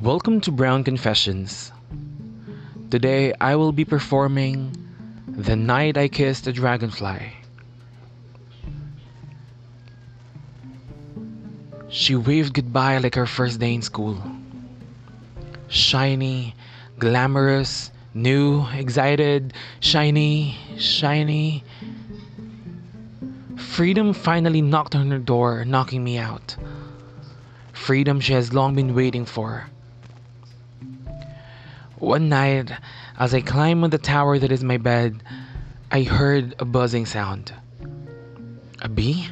Welcome to Brown Confessions. Today I will be performing The Night I Kissed a Dragonfly. She waved goodbye like her first day in school. Shiny, glamorous, new, excited, shiny, shiny. Freedom finally knocked on her door, knocking me out. Freedom she has long been waiting for. One night, as I climbed on the tower that is my bed, I heard a buzzing sound. A bee?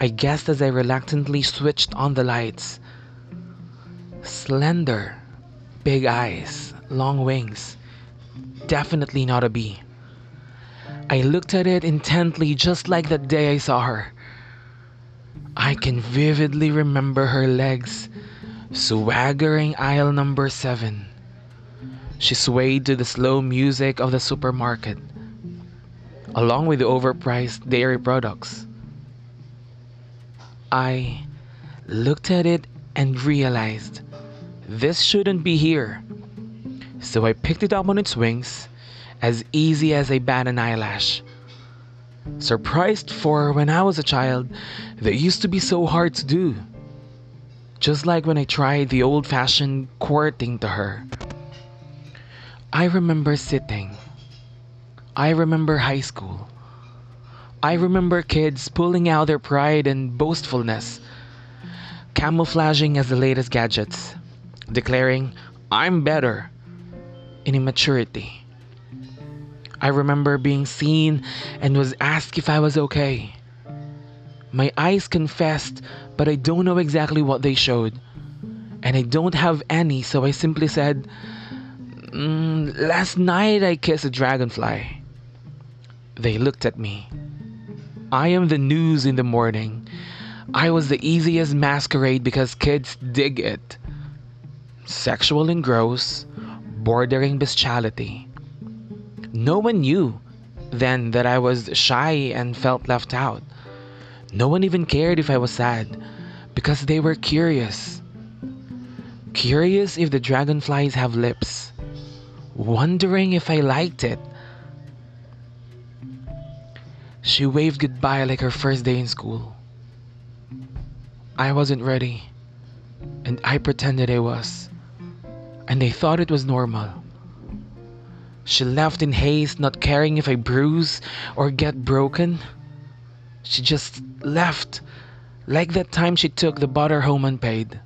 I guessed as I reluctantly switched on the lights. Slender, big eyes, long wings. Definitely not a bee. I looked at it intently just like that day I saw her. I can vividly remember her legs swaggering aisle number seven. She swayed to the slow music of the supermarket, along with the overpriced dairy products. I looked at it and realized this shouldn't be here. So I picked it up on its wings as easy as I bat an eyelash. Surprised for when I was a child, that used to be so hard to do. Just like when I tried the old fashioned courting to her. I remember sitting. I remember high school. I remember kids pulling out their pride and boastfulness, camouflaging as the latest gadgets, declaring, I'm better, in immaturity. I remember being seen and was asked if I was okay. My eyes confessed, but I don't know exactly what they showed. And I don't have any, so I simply said, mm, Last night I kissed a dragonfly. They looked at me. I am the news in the morning. I was the easiest masquerade because kids dig it. Sexual and gross, bordering bestiality. No one knew then that I was shy and felt left out. No one even cared if I was sad because they were curious. Curious if the dragonflies have lips. Wondering if I liked it. She waved goodbye like her first day in school. I wasn't ready, and I pretended I was, and they thought it was normal. She left in haste, not caring if I bruise or get broken. She just left, like that time she took the butter home unpaid.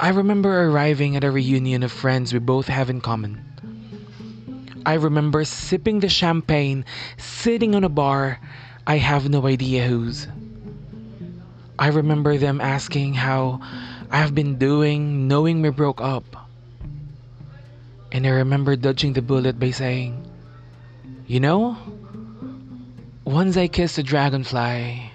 I remember arriving at a reunion of friends we both have in common. I remember sipping the champagne, sitting on a bar, I have no idea whose. I remember them asking how I have been doing, knowing we broke up. And I remember dodging the bullet by saying, You know, once I kissed a dragonfly,